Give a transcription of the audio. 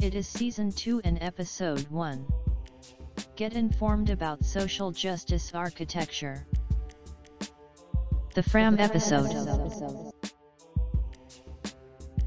It is Season 2 and Episode 1. Get informed about social justice architecture. The Fram episode.